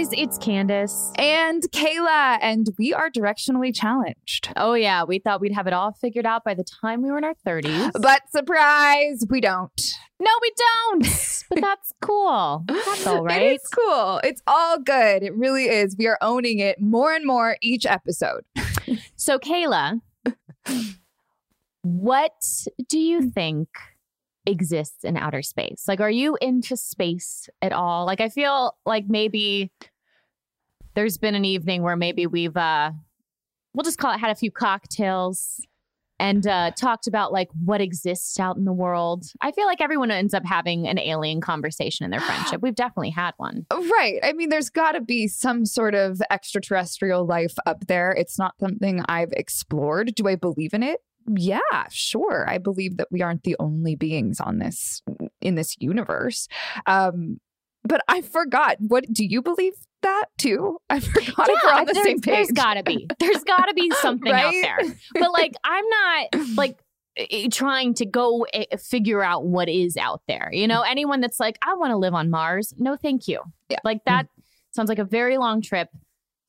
Guys, it's Candace. And Kayla, and we are directionally challenged. Oh, yeah, we thought we'd have it all figured out by the time we were in our 30s. But surprise, we don't. no, we don't. but that's cool. That's all right. It is cool. It's all good. It really is. We are owning it more and more each episode. So, Kayla, what do you think exists in outer space? Like, are you into space at all? Like, I feel like maybe there's been an evening where maybe we've, uh, we'll just call it, had a few cocktails and uh, talked about like what exists out in the world. I feel like everyone ends up having an alien conversation in their friendship. We've definitely had one. Right. I mean, there's got to be some sort of extraterrestrial life up there. It's not something I've explored. Do I believe in it? Yeah, sure. I believe that we aren't the only beings on this in this universe. Um, but I forgot. What do you believe that too? I forgot if we're on the same page. There's gotta be. There's gotta be something out there. But like, I'm not like trying to go eh, figure out what is out there. You know, anyone that's like, I want to live on Mars. No, thank you. Yeah. Like that sounds like a very long trip.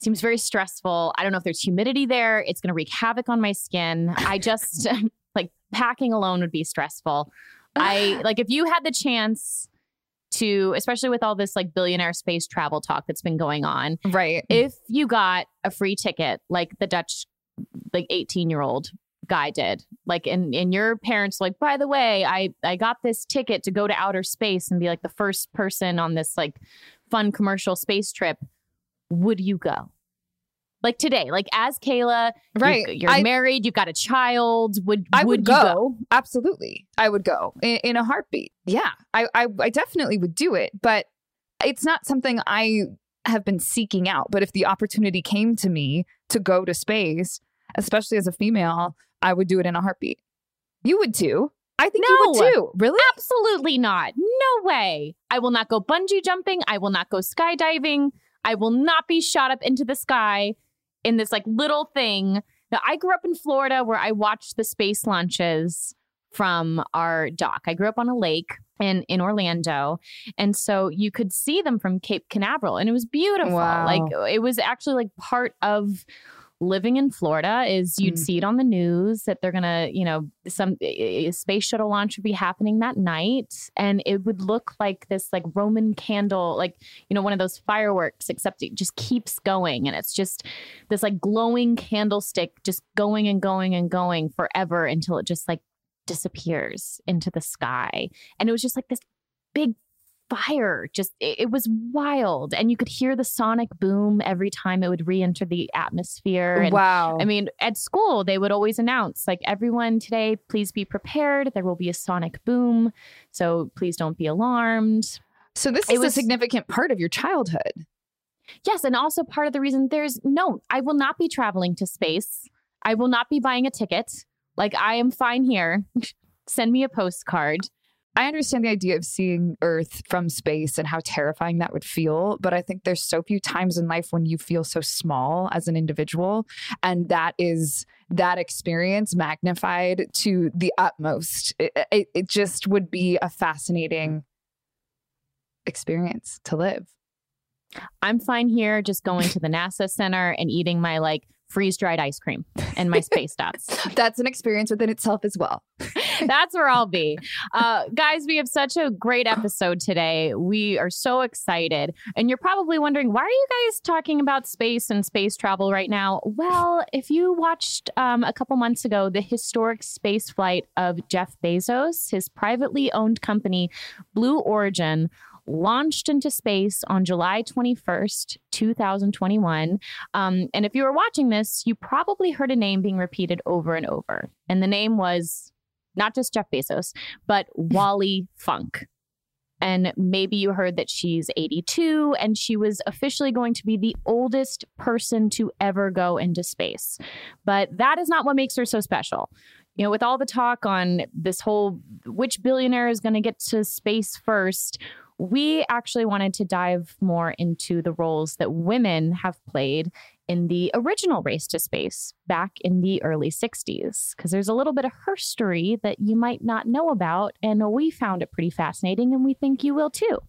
Seems very stressful. I don't know if there's humidity there. It's going to wreak havoc on my skin. I just like packing alone would be stressful. I like if you had the chance to, especially with all this like billionaire space travel talk that's been going on, right. if you got a free ticket like the Dutch like 18 year old guy did like and and your parents like by the way I I got this ticket to go to outer space and be like the first person on this like fun commercial space trip would you go like today like as Kayla Right. you're, I- married you've got a child would I would, you go. Absolutely. I would go in, in a heartbeat. Yeah. I, I I definitely would do it, but it's not something I have been seeking out, but if the opportunity came to me to go to space, especially as a female, I would do it in a heartbeat. You would too. I think you would No. too. Really? Absolutely not. No way. I will not go bungee jumping. I will not go skydiving. I will not be shot up into the sky in this like little thing. Now, I grew up in Florida where I watched the space launches from our dock. I grew up on a lake in in Orlando, and so you could see them from Cape Canaveral, and it was beautiful. Wow. Like it was actually like part of living in Florida is you'd Mm. see it on the news that they're gonna, you know, some a a space shuttle launch would be happening that night, and it would look like this like Roman candle, like you know, one of those fireworks, except it just keeps going, and it's just this like glowing candlestick just going and going and going forever until it just like disappears into the sky, and it was just like this big fire just it, it was wild and you could hear the sonic boom every time it would re-enter the atmosphere and wow. I mean, at school, they would always announce, like, everyone today, please be prepared. There will be a sonic boom. So please don't be alarmed. so this it is was- a significant part of your childhood. Yes. And also, part of the reason there's no, I will not be traveling to space. I will not be buying a ticket. Like, I am fine here. Send me a postcard. I understand the idea of seeing Earth from space and how terrifying that would feel, but I think there's so few times in life when you feel so small as an individual. And that is that experience magnified to the utmost. It, it, it just would be a fascinating experience to live. I'm fine here just going to the NASA Center and eating my like freeze dried ice cream and my space dots. That's an experience within itself as well. That's where I'll be. Uh, guys, we have such a great episode today. We are so excited. And you're probably wondering, why are you guys talking about space and space travel right now? Well, if you watched um, a couple months ago the historic space flight of Jeff Bezos, his privately owned company, Blue Origin, launched into space on July 21st, 2021. Um, and if you were watching this, you probably heard a name being repeated over and over. And the name was not just Jeff Bezos, but Wally Funk. And maybe you heard that she's 82 and she was officially going to be the oldest person to ever go into space. But that is not what makes her so special. You know, with all the talk on this whole which billionaire is going to get to space first, we actually wanted to dive more into the roles that women have played in the original race to space back in the early 60s, because there's a little bit of her story that you might not know about. And we found it pretty fascinating, and we think you will too.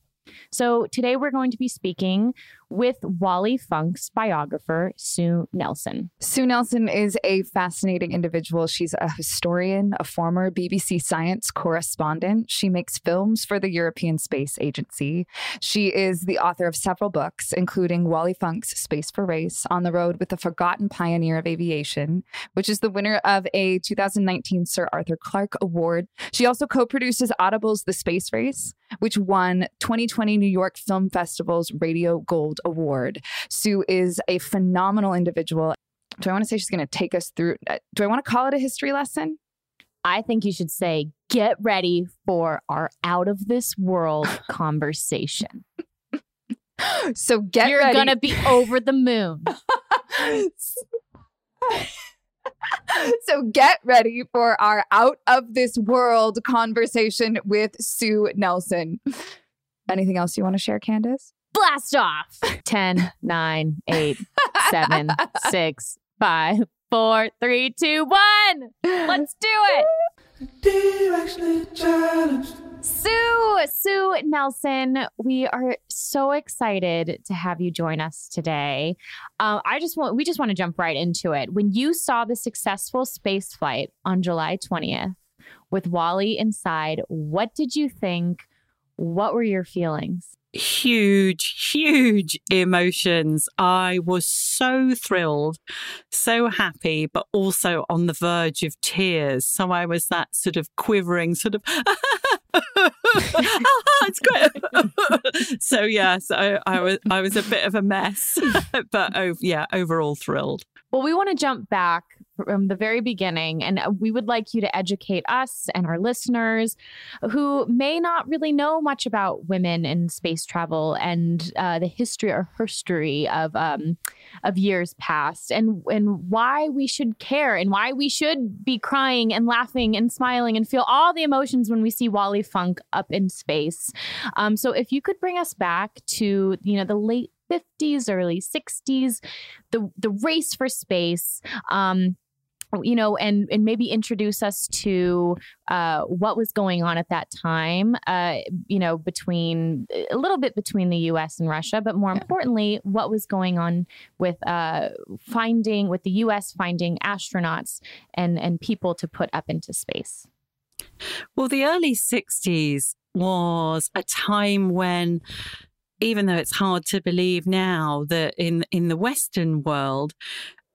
So today we're going to be speaking with Wally Funk's biographer, Sue Nelson. Sue Nelson is a fascinating individual. She's a historian, a former BBC science correspondent. She makes films for the European Space Agency. She is the author of several books, including Wally Funk's Space for Race, On the Road with the Forgotten Pioneer of Aviation, which is the winner of a 2019 Sir Arthur Clarke Award. She also co produces Audible's The Space Race, which won 2020 New York Film Festival's Radio Gold Award. Sue is a phenomenal individual. Do I want to say she's going to take us through? uh, Do I want to call it a history lesson? I think you should say, get ready for our out of this world conversation. So get You're ready. going to be over the moon. so get ready for our out of this world conversation with Sue Nelson. Anything else you want to share, Candace? Blast off. 10, 9, 8, 7, 6, 5, 4, 3, 2, 1. Let's do it. Sue, Sue Nelson, we are so excited to have you join us today. Uh, I just want, we just want to jump right into it. When you saw the successful space flight on July 20th with Wally inside, what did you think? What were your feelings? Huge, huge emotions. I was so thrilled, so happy, but also on the verge of tears. So I was that sort of quivering, sort of. Ah, it's great. so yeah, so I was I was a bit of a mess, but oh yeah, overall thrilled. Well, we want to jump back from the very beginning. And we would like you to educate us and our listeners who may not really know much about women in space travel and uh, the history or history of um, of years past, and and why we should care and why we should be crying and laughing and smiling and feel all the emotions when we see Wally Funk up in space. Um, so if you could bring us back to you know the late 50s, early 60s, the the race for space. Um, you know, and and maybe introduce us to uh, what was going on at that time. Uh, you know, between a little bit between the U.S. and Russia, but more yeah. importantly, what was going on with uh, finding with the U.S. finding astronauts and and people to put up into space. Well, the early '60s was a time when even though it's hard to believe now that in in the Western world,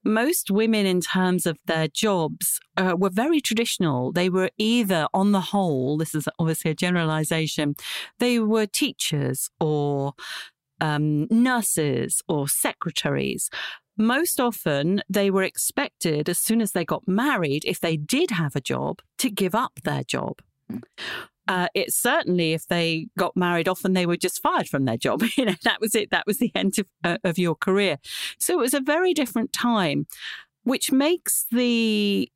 most women, in terms of their jobs, uh, were very traditional. They were either, on the whole, this is obviously a generalization, they were teachers or um, nurses or secretaries. Most often, they were expected, as soon as they got married, if they did have a job, to give up their job. Uh, it certainly, if they got married, often they were just fired from their job. you know, that was it. That was the end of, uh, of your career. So it was a very different time, which makes the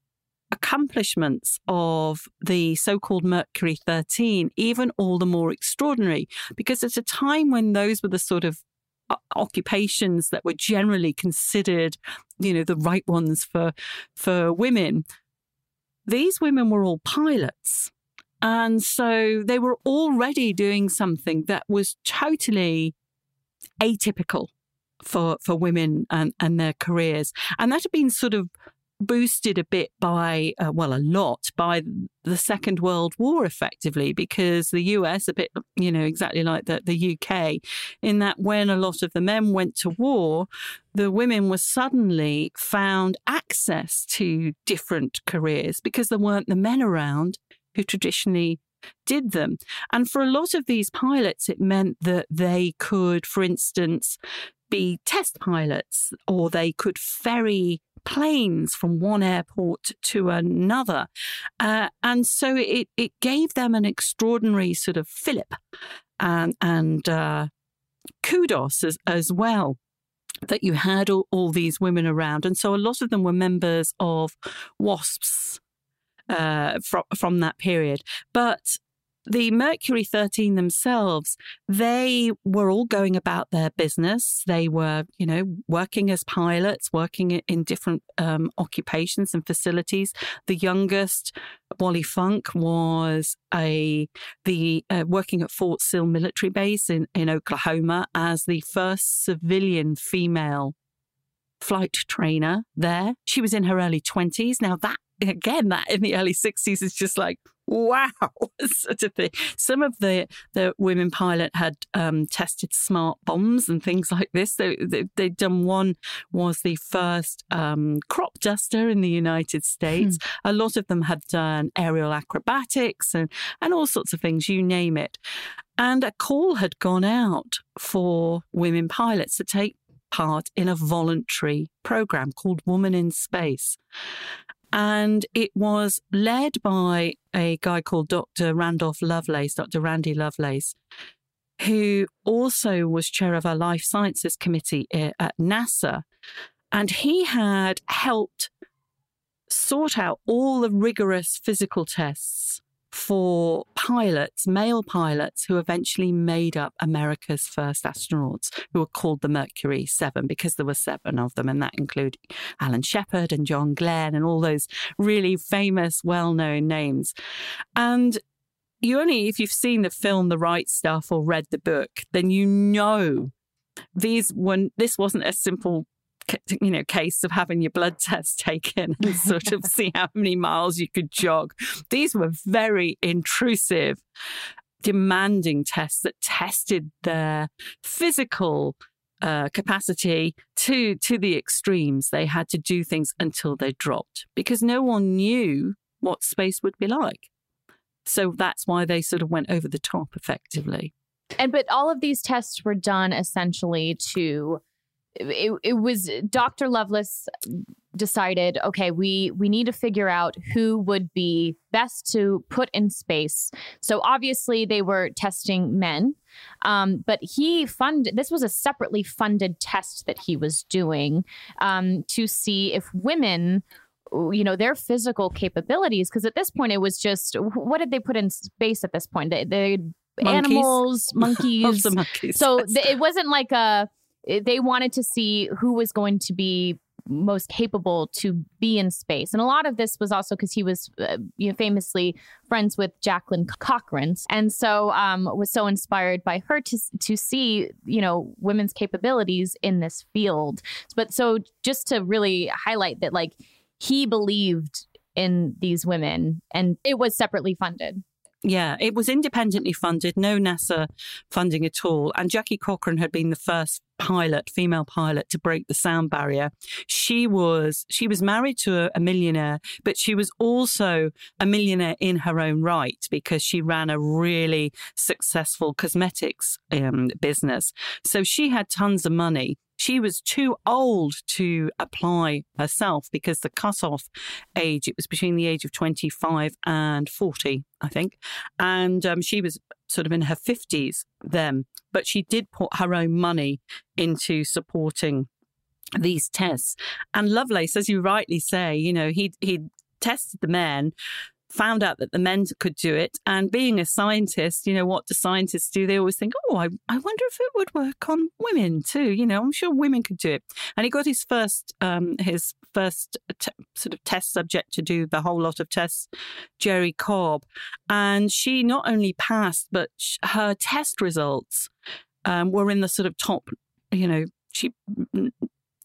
accomplishments of the so-called Mercury 13 even all the more extraordinary because at a time when those were the sort of uh, occupations that were generally considered you know the right ones for for women these women were all pilots and so they were already doing something that was totally atypical for, for women and, and their careers. And that had been sort of boosted a bit by, uh, well, a lot by the Second World War, effectively, because the US, a bit, you know, exactly like the, the UK, in that when a lot of the men went to war, the women were suddenly found access to different careers because there weren't the men around who traditionally did them. And for a lot of these pilots, it meant that they could, for instance, be test pilots or they could ferry planes from one airport to another. Uh, and so it, it gave them an extraordinary sort of fillip and, and uh, kudos as, as well that you had all, all, these women around. And so a lot of them were members of WASPs, uh, from from that period. But the Mercury 13 themselves, they were all going about their business. They were, you know, working as pilots, working in different um, occupations and facilities. The youngest, Wally Funk, was a the uh, working at Fort Sill military base in, in Oklahoma as the first civilian female flight trainer there. She was in her early 20s. Now, that again, that in the early 60s is just like, wow, such a thing. Some of the, the women pilot had um, tested smart bombs and things like this. So they, they'd done one was the first um, crop duster in the United States. Hmm. A lot of them had done aerial acrobatics and, and all sorts of things, you name it. And a call had gone out for women pilots to take part in a voluntary program called Woman in Space. And it was led by a guy called Dr. Randolph Lovelace, Dr. Randy Lovelace, who also was chair of our Life Sciences Committee eh, at NASA. And he had helped sort out all the rigorous physical tests for pilots, male pilots, who eventually made up America's first astronauts, who were called the Mercury Seven because there were seven of them, and that included Alan Shepard and John Glenn and all those really famous, well known names. And you only, if you've seen the film The Right Stuff or read the book, then you know these when this wasn't a simple you know case of having your blood test taken and sort of see how many miles you could jog. These were very intrusive demanding tests that tested their physical uh, capacity to to the extremes. They had to do things until they dropped because no one knew what space would be like. So that's why they sort of went over the top effectively. And but all of these tests were done essentially to it, it was Dr. Lovelace decided, okay, we we need to figure out who would be best to put in space. So obviously they were testing men, um, but he funded. This was a separately funded test that he was doing um, to see if women you know their physical capabilities because at this point it was just what did they put in space at this point they, they Monkeys. animals monkeys monkeys. so th- it wasn't like a they wanted to see who was going to be most capable to be in space. And a lot of this was also because he was uh, you know famously friends with jacqueline cochran. And so um, was so inspired by her to to see you know women's capabilities in this field. But so just to really highlight that like he believed in these women and it was separately funded. Yeah, it was independently funded, no NASA funding at all. And Jackie Cochran had been the first pilot, female pilot, to break the sound barrier. She was she was married to a, a millionaire, but she was also a millionaire in her own right because she ran a really successful cosmetics um, business. So she had tons of money. She was too old to apply herself because the cutoff age, it was between the age of 25 and 40, I think. And um, she was sort of in her 50s then, but she did put her own money into supporting these tests. And Lovelace, as you rightly say, you know, he he tested the men, found out that the men could do it. And being a scientist, you know, what do scientists do? They always think, oh, I, I wonder if it would work on women too. You know, I'm sure women could do it. And he got his first um, his first sort of test subject to do the whole lot of tests, Jerry Cobb, and she not only passed, but sh- her test results um, were in the sort of top, you know, she.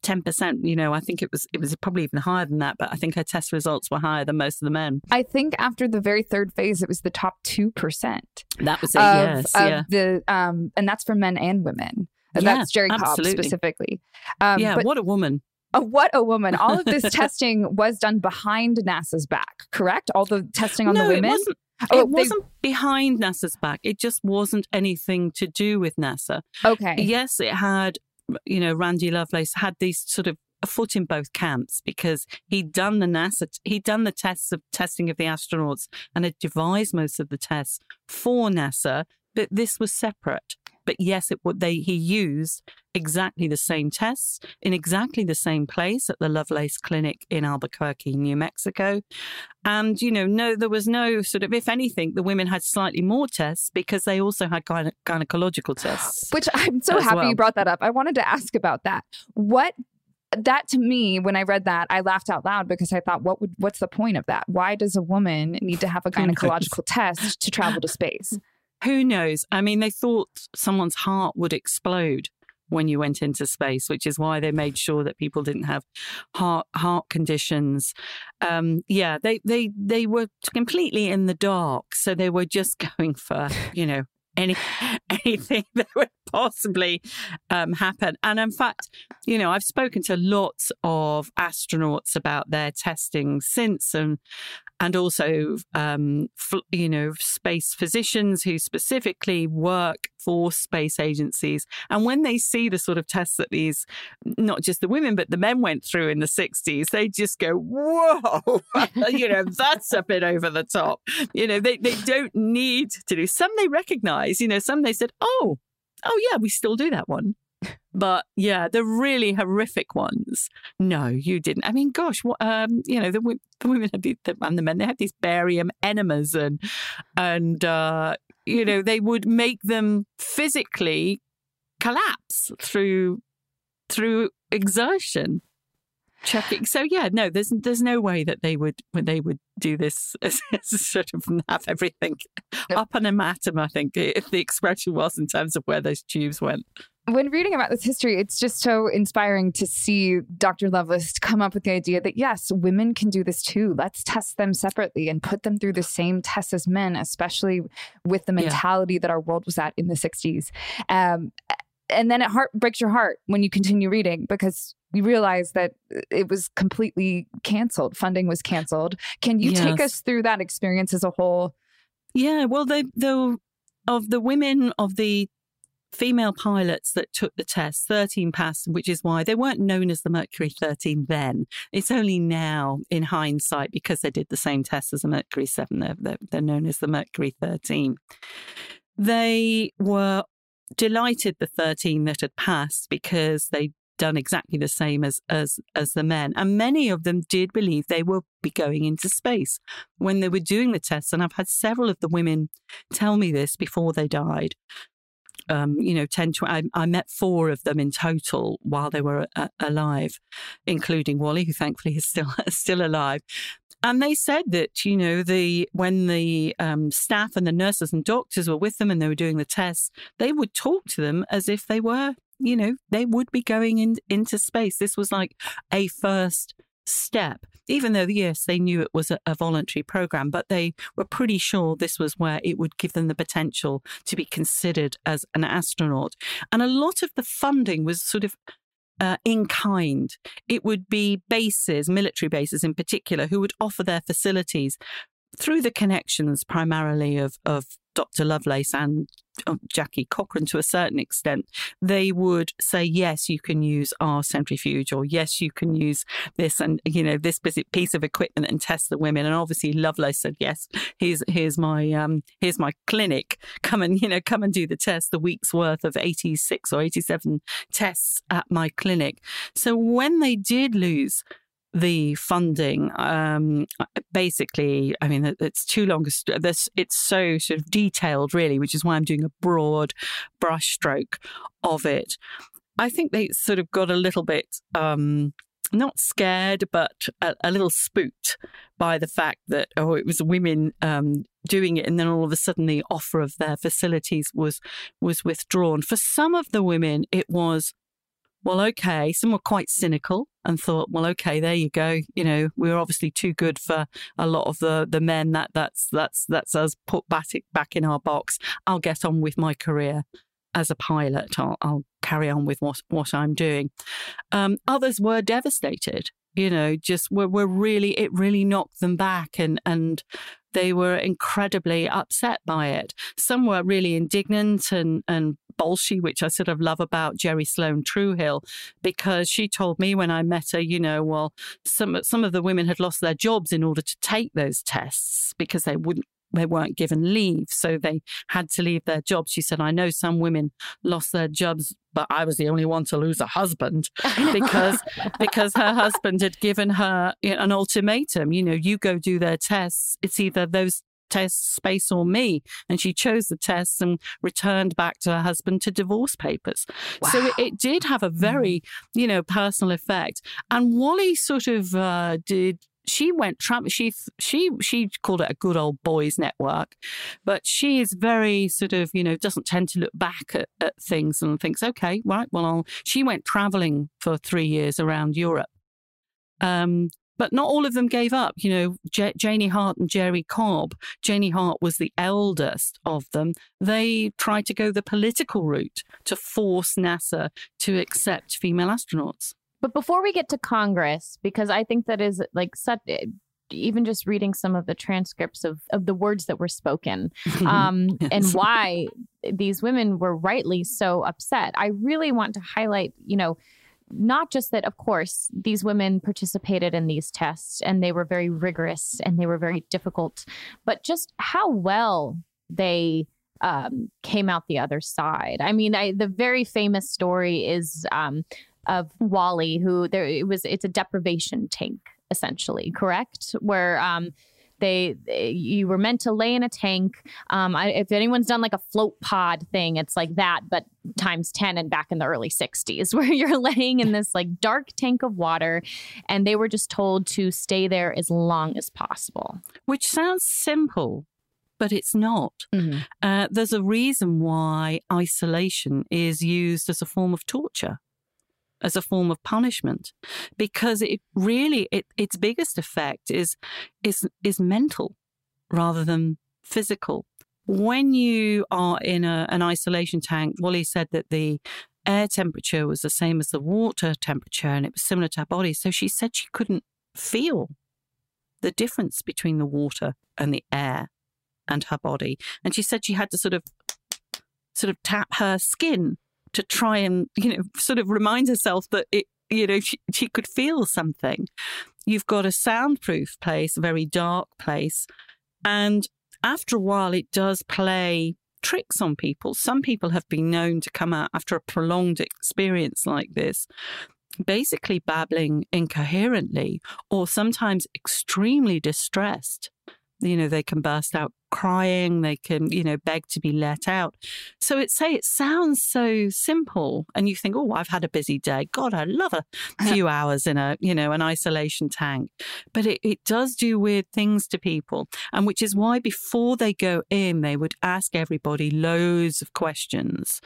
10%, you know, I think it was it was probably even higher than that, but I think her test results were higher than most of the men. I think after the very third phase, it was the top 2%. That was it, of, yes. of yeah. the um and that's for men and women And Yeah, that's jerry cobb absolutely. specifically um yeah, but what a woman. uh, what a woman all of this testing was done behind nasa's back correct all the testing on no, the women it wasn't. Oh, it they- wasn't behind NASA's back. It just wasn't anything to do with NASA. okay Yes, it had, you know, Randy Lovelace had these sort of a foot in both camps because he'd done the NASA, he'd done the tests of testing of the astronauts and had devised most of the tests for NASA, but this was separate. But yes, it would they he used exactly the same tests in exactly the same place at the Lovelace Clinic in Albuquerque, New Mexico. And, you know, no, there was no sort of, if anything, the women had slightly more tests because they also had gyne- gynecological tests. which i'm so happy well. you brought that up i wanted to ask about that what that to me when i read that i laughed out loud because i thought what would what's the point of that why does a woman need to have a gynecological test to travel to space Who knows? I mean, they thought someone's heart would explode when you went into space, which is why they made sure that people didn't have heart heart conditions. Um, yeah, they they they were completely in the dark, so they were just going for you know any anything that would possibly um, happen. And in fact, you know, I've spoken to lots of astronauts about their testing since, and and also um, you know space physicians who specifically work for space agencies. And when they see the sort of tests that these not just the women but the men went through in the 60s they just go whoa! You know that's a bit over the top. You know they, they don't need to do some they recognize you know some they said oh oh yeah we still do that one but yeah, the really horrific ones. No, you didn't. I mean, gosh, what um, you know, the, the women had the, the, and the men they had these barium enemas and and uh, you know they would make them physically collapse through through exertion. Checking. So yeah, no, there's there's no way that they would when they would do this as, as sort of have everything up on an atom. I think if the expression was in terms of where those tubes went. When reading about this history, it's just so inspiring to see Dr. Lovelace come up with the idea that yes, women can do this too. Let's test them separately and put them through the same tests as men, especially with the Yeah. mentality that our world was at in the 60s. Um, and then it heart breaks your heart when you continue reading because you realize that it was completely canceled. Funding was canceled. Can you take us through that experience as a whole? Yeah, well, they the of the women of the female pilots that took the test, 13 passed, which is why they weren't known as the Mercury 13 then. It's only now, in hindsight, because they did the same test as the Mercury 7, they're, they're, they're known as the Mercury 13. They were delighted the 13 that had passed because they'd done exactly the same as as as the men and many of them did believe they would be going into space when they were doing the tests and i've had several of the women tell me this before they died um, you know, 10, 20, I, I, met four of them in total while they were uh, alive, including Wally, who thankfully is still still alive. And they said that, you know, the when the um, staff and the nurses and doctors were with them and they were doing the tests, they would talk to them as if they were you know, they would be going in, into space. This was like a first step, even though, yes, they knew it was a, a, voluntary program, but they were pretty sure this was where it would give them the potential to be considered as an astronaut. And a lot of the funding was sort of uh, in kind. It would be bases, military bases in particular, who would offer their facilities through the connections primarily of, of Dr. Lovelace and Jackie Cochran to a certain extent, they would say, yes, you can use our centrifuge, or yes, you can use this and, you know, this piece of equipment and test the women. And obviously Lovelace said, yes, here's, here's my, um, here's my clinic. Come and, you know, come and do the test, the week's worth of 86 or 87 tests at my clinic. So when they did lose the funding. Um, basically, I mean, it's too long. This it's so sort of detailed, really, which is why I'm doing a broad brushstroke of it. I think they sort of got a little bit. Um, not scared, but a, a, little spooked by the fact that oh, it was women um, doing it, and then all of a sudden the offer of their facilities was was withdrawn. For some of the women, it was well, okay. Some were quite cynical and thought, well, okay, there you go. You know, we are obviously too good for a lot of the the men. That that's that's that's us put back back in our box. I'll get on with my career as a pilot. I'll, I'll carry on with what what I'm doing. Um, others were devastated. You know, just were were really it really knocked them back and and they were incredibly upset by it. Some were really indignant and, and bolshy, which I sort of love about Jerry Sloan Truhill, because she told me when I met her, you know, well, some some of the women had lost their jobs in order to take those tests because they wouldn't they weren't given leave, so they had to leave their jobs. She said, I know some women lost their jobs, but I was the only one to lose a husband because because her husband had given her an ultimatum. You know, you go do their tests. It's either those tests, space, or me. And she chose the tests and returned back to her husband to divorce papers. Wow. So it, it, did have a very, you know, personal effect. And Wally sort of uh, did she went Trump. She she she called it a good old boys network, but she is very sort of you know doesn't tend to look back at, at things and thinks okay right well I'll, she went traveling for three years around Europe. Um, but not all of them gave up. You know, J- Janie Hart and Jerry Cobb. Janie Hart was the eldest of them. They tried to go the political route to force NASA to accept female astronauts. But before we get to Congress, because I think that is like such eh, even just reading some of the transcripts of, of the words that were spoken um, yes. and why these women were rightly so upset. I really want to highlight, you know, not just that, of course, these women participated in these tests and they were very rigorous and they were very difficult, but just how well they um, came out the other side. I mean, I, the very famous story is um, of Wally, who there it was. It's a deprivation tank, essentially, correct? Where um, they, they, you were meant to lay in a tank. Um, I, if anyone's done like a float pod thing, it's like that, but times ten and back in the early '60s, where you're laying in this like dark tank of water, and they were just told to stay there as long as possible. Which sounds simple, but it's not. Mm-hmm. Uh, there's a reason why isolation is used as a form of torture as a form of punishment because it really it, its biggest effect is is is mental rather than physical. When you are in a, an isolation tank wally said that the air temperature was the same as the water temperature and it was similar to her body. So she said she couldn't feel the difference between the water and the air and her body. And she said she had to sort of sort of tap her skin to try and, you know, sort of remind herself that it, you know, she, she could feel something. You've got a soundproof place, a very dark place. And after a while, it does play tricks on people. Some people have been known to come out after a prolonged experience like this, basically babbling incoherently or sometimes extremely distressed you know they can burst out crying they can you know beg to be let out. So it say it sounds so simple and you think oh i've had a busy day. God i love a few hours in a you know an isolation tank. But it, it does do weird things to people and which is why before they go in they would ask everybody loads of questions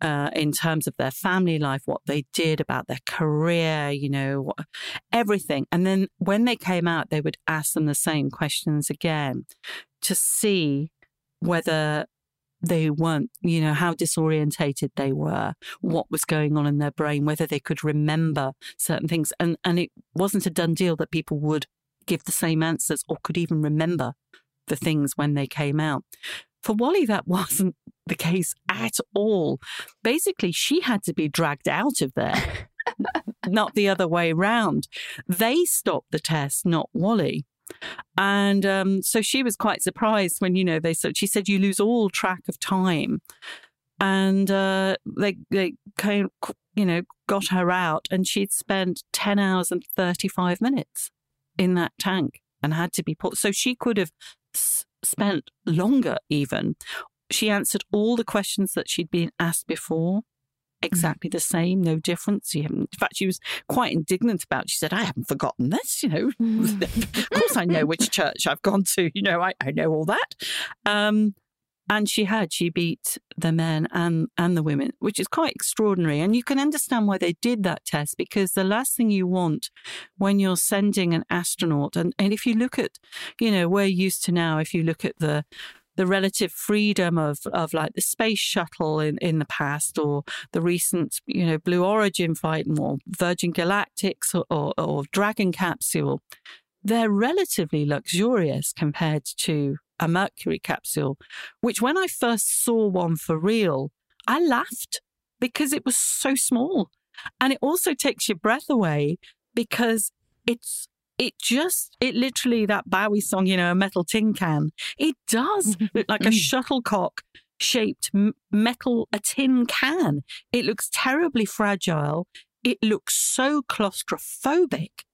uh, in terms of their family life, what they did about their career, you know, everything. And then when they came out, they would ask them the same questions again to see whether they weren't, you know, how disorientated they were, what was going on in their brain, whether they could remember certain things. And, and it wasn't a done deal that people would give the same answers or could even remember the things when they came out. For Wally, that wasn't the case at all. Basically, she had to be dragged out of there, not the other way around. They stopped the test, not Wally. And um, so she was quite surprised when, you know, they said, she said, you lose all track of time. And uh, they, they came, you know, got her out and she'd spent 10 hours and 35 minutes in that tank and had to be put. So she could have spent longer even. She answered all the questions that she'd been asked before exactly the same, no difference. in fact, she was quite indignant about. It. She said, "I haven't forgotten this. You know, of course I know which church I've gone to. You know, I, I know all that." Um, and she had she beat the men and and the women which is quite extraordinary. And you can understand why they did that test because the last thing you want when you're sending an astronaut and, and if you look at you know we're used to now if you look at the the relative freedom of, of like the space shuttle in, in the past or the recent, you know, Blue Origin flight or Virgin Galactics or, or, or Dragon capsule, they're relatively luxurious compared to a Mercury capsule, which when I first saw one for real, I laughed because it was so small. And it also takes your breath away because it's it just it literally that Bowie song, you know, a metal tin can. It does look like a mm. shuttlecock shaped metal a tin can. It looks terribly fragile. It looks so claustrophobic.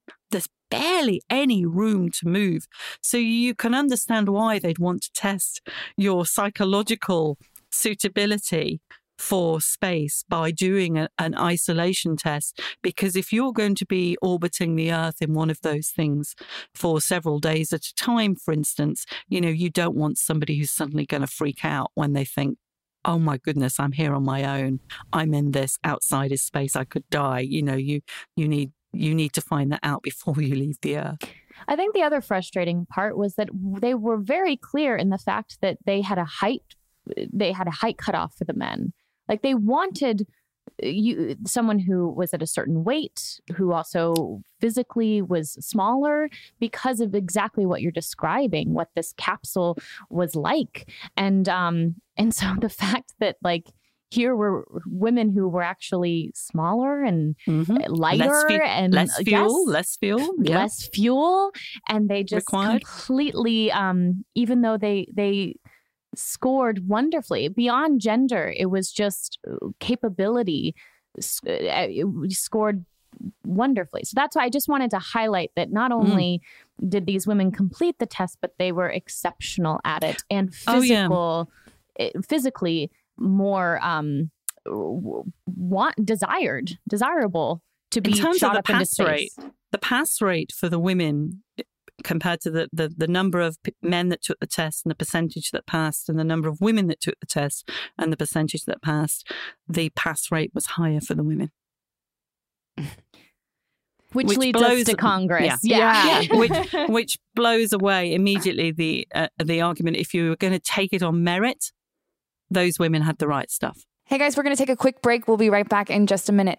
Barely any room to move. So you can understand why they'd want to test your psychological suitability for space by doing a, an isolation test. Because if you're going to be orbiting the Earth in one of those things for several days at a time, for instance, you know, you don't want somebody who's suddenly going to freak out when they think, oh my goodness i'm here on my own i'm in this outside of space i could die you know you you need you need to find that out before you leave the earth. I think the other frustrating part was that they were very clear in the fact that they had a height they had a height cutoff for the men. Like they wanted uh, you someone who was at a certain weight who also physically was smaller because of exactly what you're describing what this capsule was like and um and so the fact that like here were women who were actually smaller and mm-hmm. lighter less and less fuel, yes, less fuel, yeah. less fuel, and they just Required. completely. Um, even though they they scored wonderfully beyond gender, it was just uh, capability. Uh, it scored wonderfully. So that's why I just wanted to highlight that not mm-hmm. only mm. did these women complete the test, but they were exceptional at it and physical, oh, yeah. physically more um want desired desirable to be in terms shot of the up pass rate the pass rate for the women compared to the, the, the number of men that took the test and the percentage that passed and the number of women that took the test and the percentage that passed the pass rate was higher for the women which, which leads blows, us to Congress. Yeah, yeah. yeah. which which blows away immediately the uh, the argument. If you were going to take it on merit, those women had the right stuff. Hey guys, we're going to take a quick break. We'll be right back in just a minute.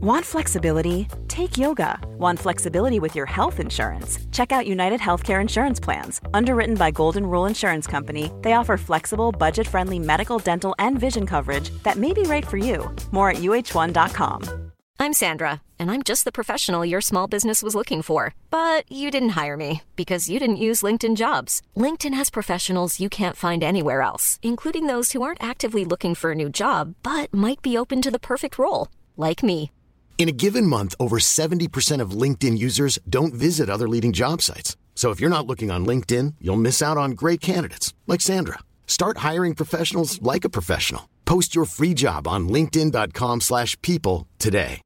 Want flexibility? Take yoga. Want flexibility with your health insurance? Check out United Healthcare Insurance Plans. Underwritten by Golden Rule Insurance Company, they offer flexible, budget friendly medical, dental, and vision coverage that may be right for you. More at uh1.com. I'm Sandra, and I'm just the professional your small business was looking for. But you didn't hire me because you didn't use LinkedIn jobs. LinkedIn has professionals you can't find anywhere else, including those who aren't actively looking for a new job but might be open to the perfect role, like me. In a given month, over 70% of LinkedIn users don't visit other leading job sites. So if you're not looking on LinkedIn, you'll miss out on great candidates like Sandra. Start hiring professionals like a professional. Post your free job on linkedin.com/people slash people today.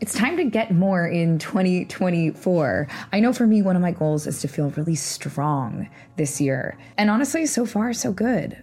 It's time to get more in 2024. I know for me, one of my goals is to feel really strong this year. And honestly, so far, so good.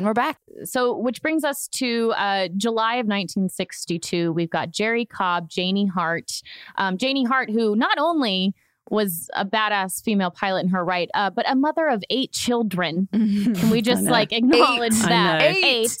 And we're back. So, which brings us to uh, July of 1962. We've got Jerry Cobb, Janie Hart. Um, Janie Hart, who not only was a badass female pilot in her right, uh, but a mother of eight children. Can we just like acknowledge Eight. That? Eight.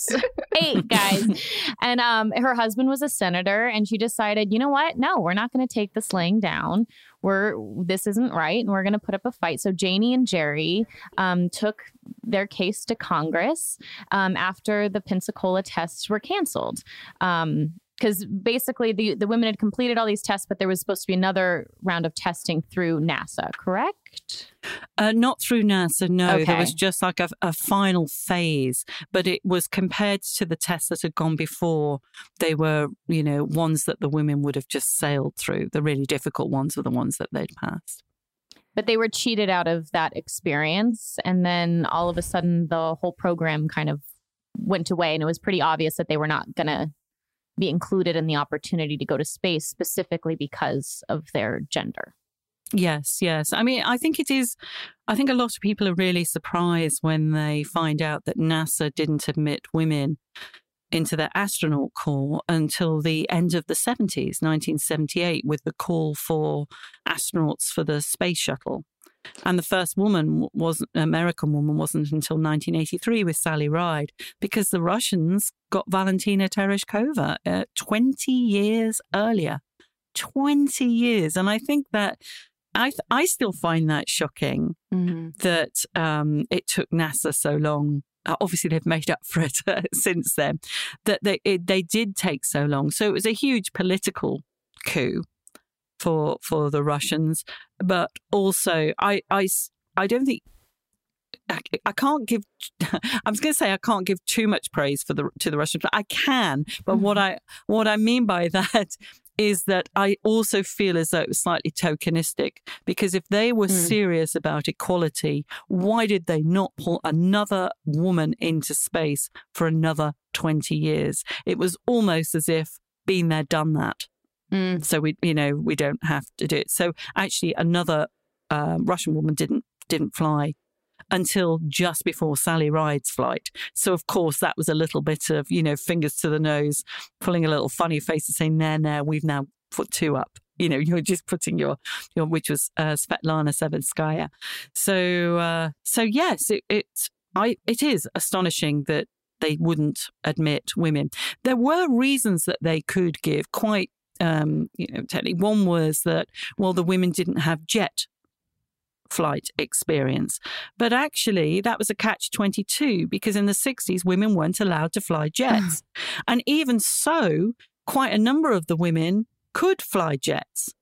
Eight, guys. and um, her husband was a senator, and she decided, you know what? No, we're not going to take this laying down. We're this isn't right, and we're going to put up a fight. So Janie and Jerry um, took their case to Congress um, after the Pensacola tests were canceled. Um, because basically the, the women had completed all these tests, but there was supposed to be another round of testing through NASA, correct? Uh, not through NASA, no. There was just like a, a final phase, but it was compared to the tests that had gone before. They were, you know, ones that the women would have just sailed through. The really difficult ones were the ones that they'd passed. But they were cheated out of that experience. And then all of a sudden, the whole program kind of went away. And it was pretty obvious that they were not going to be included in the opportunity to go to space specifically because of their gender. Yes, yes. I mean, I think it is. I think a lot of people are really surprised when they find out that NASA didn't admit women into their astronaut corps until the end of the 70s, 1978, with the call for astronauts for the space shuttle. And the first woman was American woman wasn't until 1983 with Sally Ride because the Russians got Valentina Tereshkova uh, 20 years earlier. 20 years. And I think that I, th- I still find that shocking mm-hmm. that um, it took NASA so long uh, obviously they've made up for it uh, since then that they it, they did take so long so it was a huge political coup for for the Russians but also I I I don't think I, I can't give. I was going to say I can't give too much praise for the to the Russians, but I can. But mm-hmm. what I what I mean by that is that I also feel as though it was slightly tokenistic because if they were mm. serious about equality, why did they not pull another woman into space for another 20 years? It was almost as if been there, done that. Mm. So we, you know, we don't have to do it. So actually, another um, Russian woman didn't didn't fly until just before Sally Ride's flight. So, of course, that was a little bit of, you know, fingers to the nose, pulling a little funny face and saying, nah, nah, we've now put two up. You know, you're just putting your, your which was uh, Svetlana Savitskaya. So, uh, so yes, it, it, I, it is astonishing that they wouldn't admit women. There were reasons that they could give quite um, you know, technically. One was that, well, the women didn't have jet flight experience. But actually, that was a catch 22 because in the 60s, women weren't allowed to fly jets. and even so, quite a number of the women could fly jets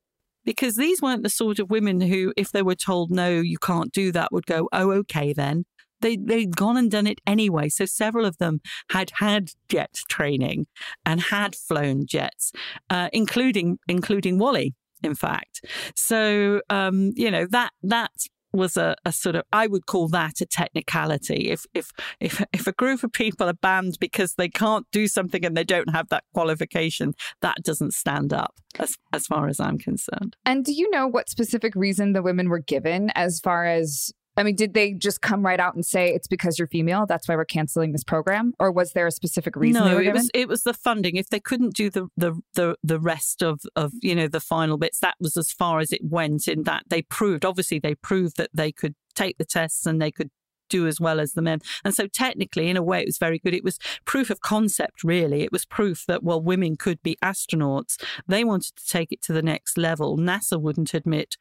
because these weren't the sort of women who, if they were told, no, you can't do that, would go, oh, okay, then. They, they'd gone and done it anyway. So several of them had had jet training and had flown jets, uh, including, including Wally in fact. So, um, you know, that, that was a, a, sort of I would call that a technicality. If if if if a group of people are banned because they can't do something and they don't have that qualification, that doesn't stand up as as far as I'm concerned. And do you know what specific reason the women were given as far as I mean, did they just come right out and say it's because you're female? That's why we're canceling this program, or was there a specific reason? No, it was it was the funding. If they couldn't do the the the, the rest of of you know the final bits, that was as far as it went. In that they proved, obviously, they proved that they could take the tests and they could do as well as the men. And so technically, in a way, it was very good. It was proof of concept, really. It was proof that, well, women could be astronauts. They wanted to take it to the next level. NASA wouldn't admit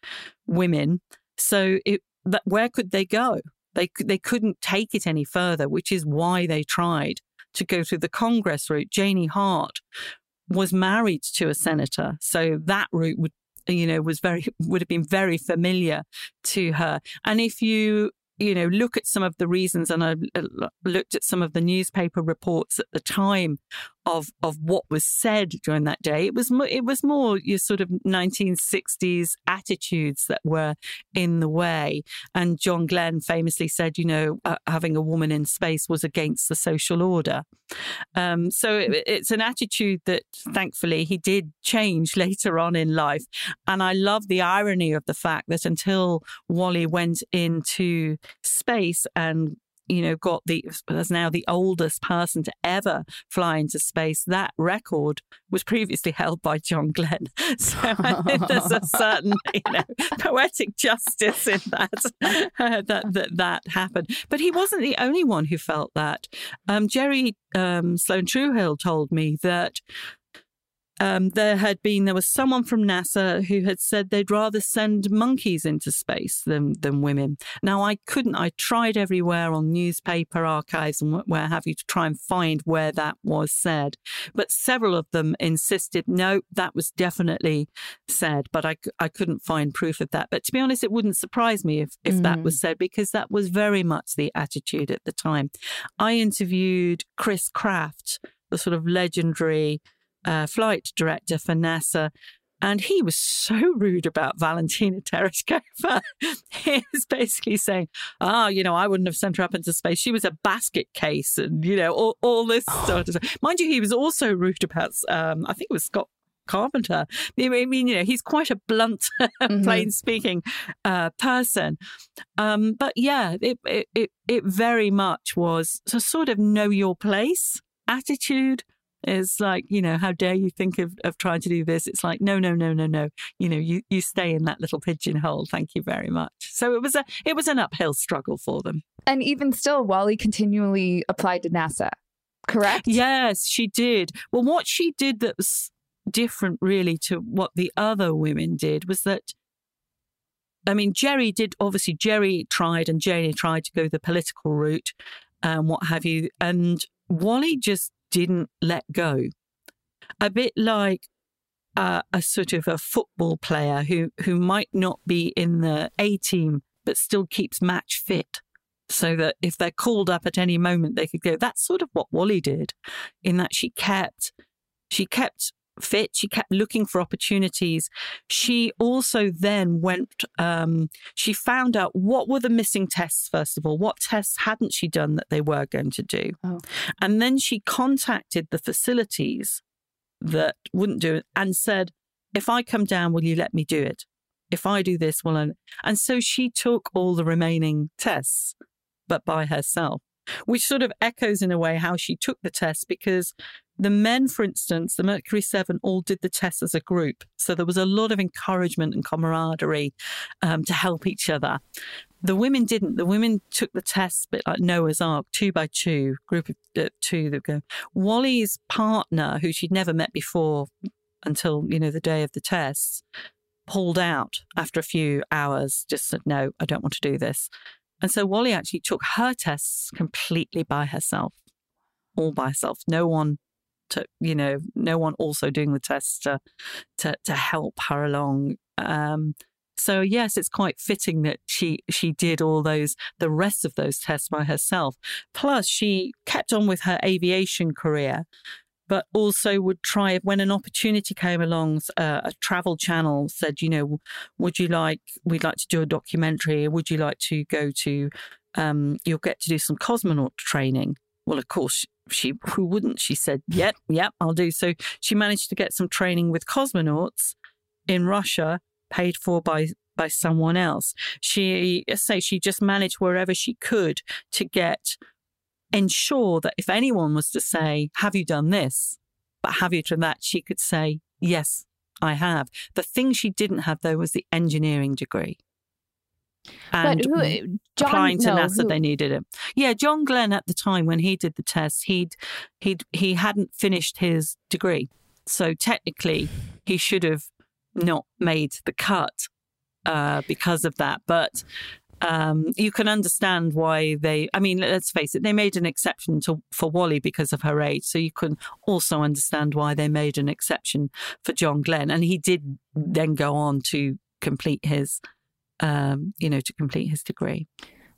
women. So it that where could they go? They they couldn't take it any further, which is why they tried to go through the Congress route. Janie Hart was married to a senator, so that route would you know was very would have been very familiar to her. And if you you know, look at some of the reasons, and I uh, looked at some of the newspaper reports at the time of of what was said during that day. It was it was more your sort of 1960s attitudes that were in the way. And John Glenn famously said, you know, uh, having a woman in space was against the social order. Um, so it, it's an attitude that thankfully he did change later on in life. And I love the irony of the fact that until Wally went into space and you know, got the, as now the oldest person to ever fly into space. That record was previously held by John Glenn. So I think there's a certain, you know, poetic justice in that, uh, that, that, that happened. But he wasn't the only one who felt that. Um, Jerry um, Sloan Truhill told me that um, there had been there was someone from NASA who had said they'd rather send monkeys into space than than women. Now I couldn't. I tried everywhere on newspaper archives and where have you to try and find where that was said, but several of them insisted no, that was definitely said, but I I couldn't find proof of that. But to be honest, it wouldn't surprise me if if mm. that was mm. said because that was very much the attitude at the time. I interviewed Chris Kraft, the sort of legendary uh, flight director for NASA And he was so rude about Valentina Tereshkova. he was basically saying, ah, oh, you know, I wouldn't have sent her up into space. She was a basket case and, you know, all, all this sort of stuff. Mind you, he was also rude about, um, I think it was Scott Carpenter. I mean, you know, he's quite a blunt, mm-hmm. plain speaking uh, person. Um, but yeah, it, it, it, it very much was a sort of know your place attitude is like, you know, how dare you think of, of trying to do this? It's like, no, no, no, no, no. You know, you, you stay in that little pigeonhole. Thank you very much. So it was a it was an uphill struggle for them. And even still, Wally continually applied to NASA, correct? Yes, she did. Well, what she did that was different really to what the other women did was that I mean, Jerry did obviously Jerry tried and Janie tried to go the political route and what have you. And Wally just didn't let go. A bit like uh, a sort of a football player who, who might not be in the A team, but still keeps match fit. So that if they're called up at any moment, they could go. That's sort of what Wally did, in that she kept, she kept fit. She kept looking for opportunities. She also then went, um, she found out what were the missing tests, first of all. What tests hadn't she done that they were going to do? Oh. And then she contacted the facilities that wouldn't do it and said, if I come down, will you let me do it? If I do this, will I? And so she took all the remaining tests, but by herself which sort of echoes in a way how she took the test because the men, for instance, the Mercury 7 all did the test as a group. So there was a lot of encouragement and camaraderie um, to help each other. The women didn't. The women took the tests a bit like Noah's Ark, two by two, group of uh, two that go. Wally's partner, who she'd never met before until, you know, the day of the tests, pulled out after a few hours, just said, no, I don't want to do this. And so Wally actually took her tests completely by herself, all by herself. No one to you know no one also doing the tests to to, to help her along. Um, so yes it's quite fitting that she she did all those the rest of those tests by herself. Plus she kept on with her aviation career but also would try when an opportunity came along uh, a travel channel said you know would you like we'd like to do a documentary. Would you like to go to um, you'll get to do some cosmonaut training well of course she who wouldn't? She said yep yep i'll do. So she managed to get some training with cosmonauts in russia paid for by by someone else. She say she just managed wherever she could to get ensure that if anyone was to say have you done this? But have you done that? She could say yes i have. The thing she didn't have though was the engineering degree and who, John, applying to no, NASA, who? they needed it. Yeah, John Glenn at the time when he did the test, he'd he'd he hadn't finished his degree, so technically he should have not made the cut uh, because of that. But um, you can understand why they. I mean, let's face it, they made an exception to, for Wally because of her age. So you can also understand why they made an exception for John Glenn, and he did then go on to complete his um, you know, to complete his degree.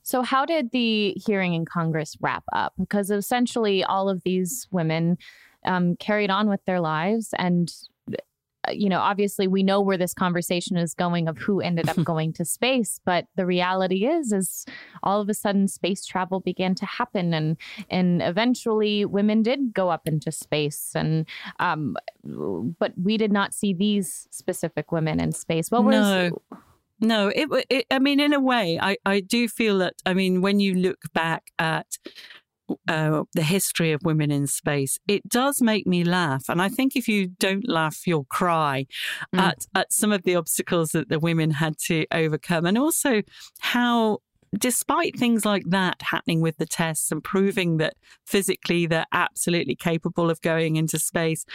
So, how did the hearing in Congress wrap up? Because essentially, all of these women um, carried on with their lives. And, uh, you know, obviously, we know where this conversation is going of who ended up going to space. But the reality is, is all of a sudden, space travel began to happen, and and eventually, women did go up into space. And um, but we did not see these specific women in space. What was no. No, it, it, I mean, in a way, I, I do feel that. I mean, when you look back at uh, the history of women in space, it does make me laugh. And I think if you don't laugh, you'll cry mm. at at some of the obstacles that the women had to overcome, and also how. Despite things like that happening with the tests and proving that physically they're absolutely capable of going into space,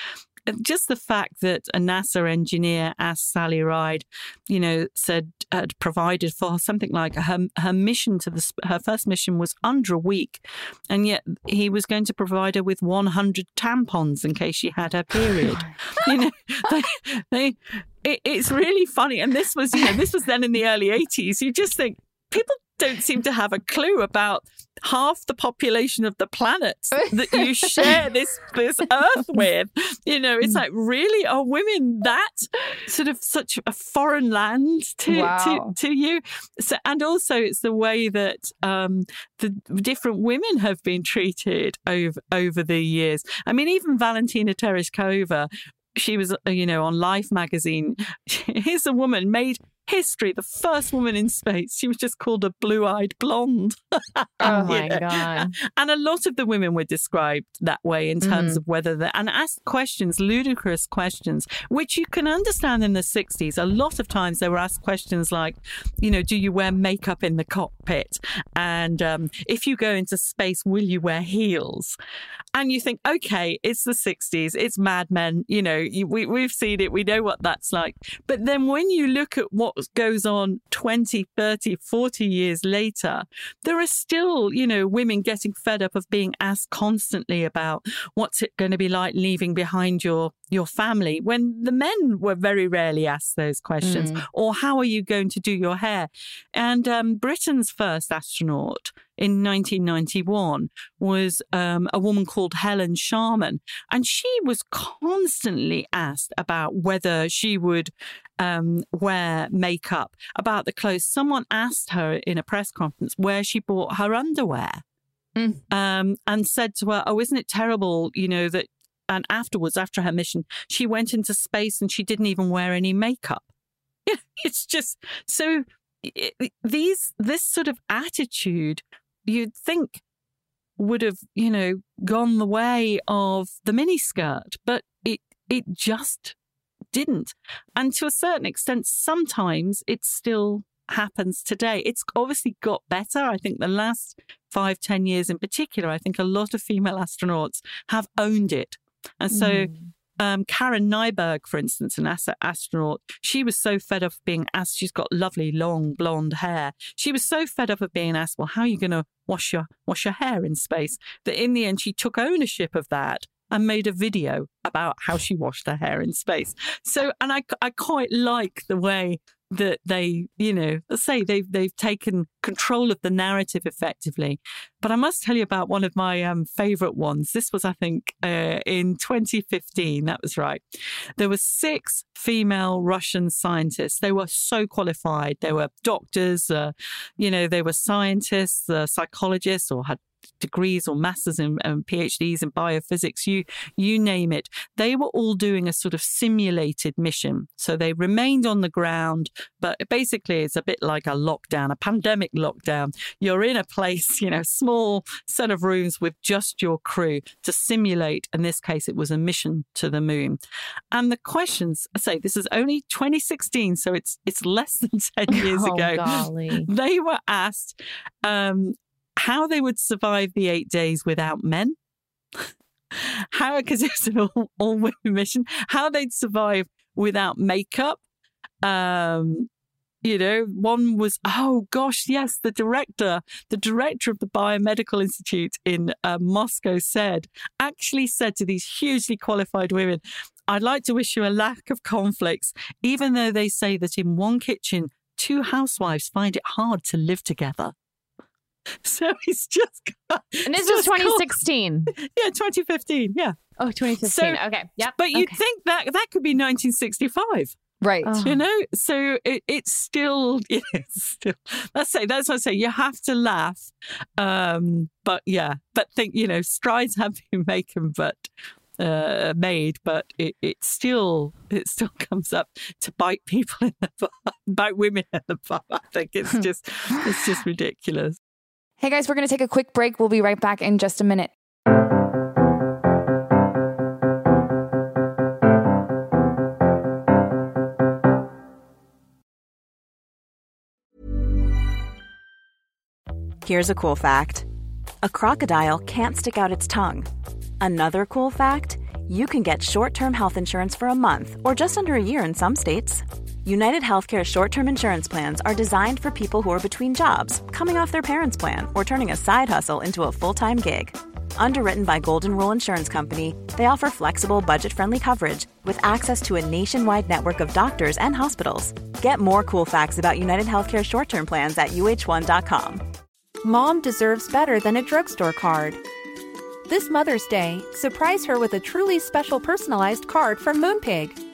just the fact that a NASA engineer asked Sally Ride, you know, said had provided for something like her her mission to the her first mission was under a week, and yet he was going to provide her with 100 tampons in case she had her period. you know, they, they it, it's really funny, and this was you know this was then in the early 80s. You just think people don't seem to have a clue about half the population of the planet that you share this this earth with. You know, it's like really are women that sort of such a foreign land to Wow. to, to you? So, and also it's the way that um, the different women have been treated over over the years. I mean, even Valentina Tereshkova, she was, uh, you know, on Life magazine. Here's a woman made history, the first woman in space. She was just called a blue-eyed blonde. Oh my know? God. And a lot of the women were described that way in terms Mhm. of whether they and asked questions, ludicrous questions, which you can understand in the 60s. A lot of times they were asked questions like, you know, do you wear makeup in the cockpit? And um, if you go into space, will you wear heels? And you think, okay, it's the 60s, it's Mad Men, you know, you, we, we've seen it, we know what that's like. But then when you look at what goes on 20, 30, 40 years later, there are still, you know, women getting fed up of being asked constantly about what's it going to be like leaving behind your your family when the men were very rarely asked those questions Mm. or how are you going to do your hair and um, britain's first astronaut in 1991 was um, a woman called Helen Sharman, and she was constantly asked about whether she would um, wear makeup, about the clothes. Someone asked her in a press conference where she bought her underwear, um, and said to her, "Oh, isn't it terrible? You know that." And afterwards, after her mission, she went into space and she didn't even wear any makeup. Yeah, it's just so these this sort of attitude you'd think would have you know gone the way of the miniskirt but it it just didn't and to a certain extent sometimes it still happens today it's obviously got better i think the last five ten years in particular i think a lot of female astronauts have owned it and so um, Karen Nyberg, for instance, an asa- astronaut, she was so fed up of being asked. She's got lovely long blonde hair. She was so fed up of being asked, "Well, how are you going to wash your wash your hair in space?" That in the end, she took ownership of that and made a video about how she washed her hair in space. So, and I I quite like the way that they, you know, say they've they've taken control of the narrative effectively. But I must tell you about one of my um, favorite ones. This was, I think, uh, in 2015. That was right. There were six female Russian scientists. They were so qualified. They were doctors, uh, you know, they were scientists, uh, psychologists, or had degrees or masters and, and PhDs in biophysics, you you name it. They were all doing a sort of simulated mission. So they remained on the ground, but basically it's a bit like a lockdown, a pandemic lockdown. You're in a place, you know, small set of rooms with just your crew to simulate. In this case, it was a mission to the moon. And the questions, I say this is only 2016, so it's it's less than 10 years Oh, ago. golly. They were asked um, how they would survive the eight days without men. How, because it was an all, all women mission, how they'd survive without makeup. Um, you know, one was, oh gosh, yes, the director, the director of the Biomedical Institute in uh, Moscow said, actually said to these hugely qualified women, I'd like to wish you a lack of conflicts, even though they say that in one kitchen, two housewives find it hard to live together. So he's just. And this was just called- 2016. yeah, 2015. Yeah. Oh, 2015. okay. Yep. But you'd Okay. think that that could be 1965. Right. Oh. You know, so it, it's still, yeah, it's still, let's say, that's what I say. You have to laugh. Um, but yeah, but think, you know, strides have been making, but uh, made, but it, it still, it still comes up to bite people in the butt, bite women in the butt. I think it's just, it's just ridiculous. Hey guys, we're going to take a quick break. We'll be right back in just a minute. Here's a cool fact a crocodile can't stick out its tongue. Another cool fact you can get short term health insurance for a month or just under a year in some states. United Healthcare short term insurance plans are designed for people who are between jobs, coming off their parents' plan, or turning a side hustle into a full time gig. Underwritten by Golden Rule Insurance Company, they offer flexible, budget friendly coverage with access to a nationwide network of doctors and hospitals. Get more cool facts about United Healthcare short term plans at uh1.com. Mom deserves better than a drugstore card. This Mother's Day, surprise her with a truly special personalized card from Moonpig.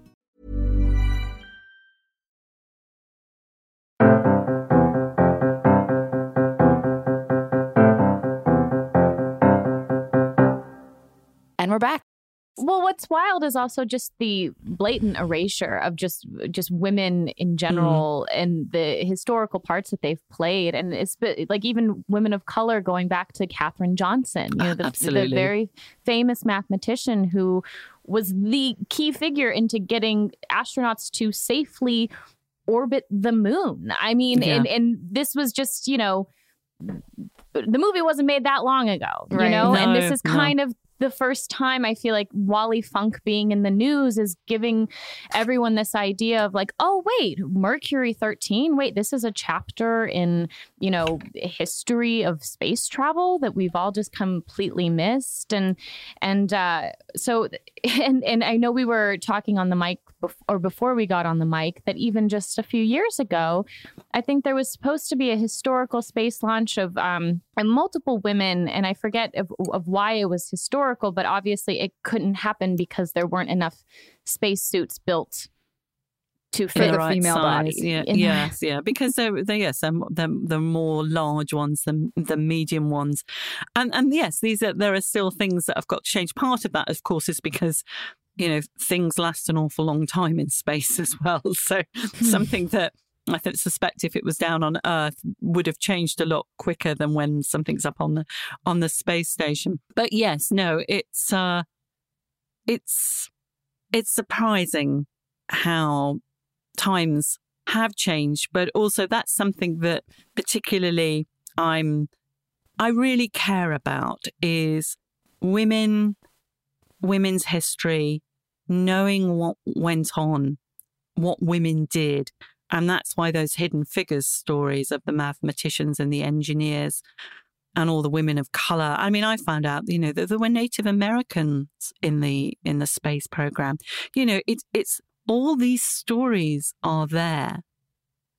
And we're back. Well, what's wild is also just the blatant erasure of just just women in general mm. and the historical parts that they've played, and it's like even women of color going back to Katherine Johnson, you know, the, Absolutely. the very famous mathematician who was the key figure into getting astronauts to safely orbit the moon. I mean, Yeah. and and this was just you know the movie wasn't made that long ago, you Right. know, and this No, is no. kind of the first time I feel like Wally Funk being in the news is giving everyone this idea of like, oh wait, Mercury 13, wait, this is a chapter in, you know, history of space travel that we've all just completely missed. And and uh so and and I know we were talking on the mic bef- or before we got on the mic that even just a few years ago, I think there was supposed to be a historical space launch of um and multiple women, and I forget of, of why it was historical, but obviously it couldn't happen because there weren't enough spacesuits built to fit the right size. Yeah, in the- yes, yeah, because they're, they're yes, they're, they're the more large ones than the medium ones, and and yes, these are there are still things that have got to change. Part of that, of course, is because you know things last an awful long time in space as well. So something that I think suspect if it was down on Earth would have changed a lot quicker than when something's up on the on the space station. But yes, no, it's uh it's it's surprising how times have changed, but also that's something that particularly I'm I really care about is women women's history, knowing what went on, what women did. And that's why those hidden figures stories of the mathematicians and the engineers and all the women of color. I mean, I found out, you know, that there were Native Americans in the in the space program. You know, it's it's all these stories are there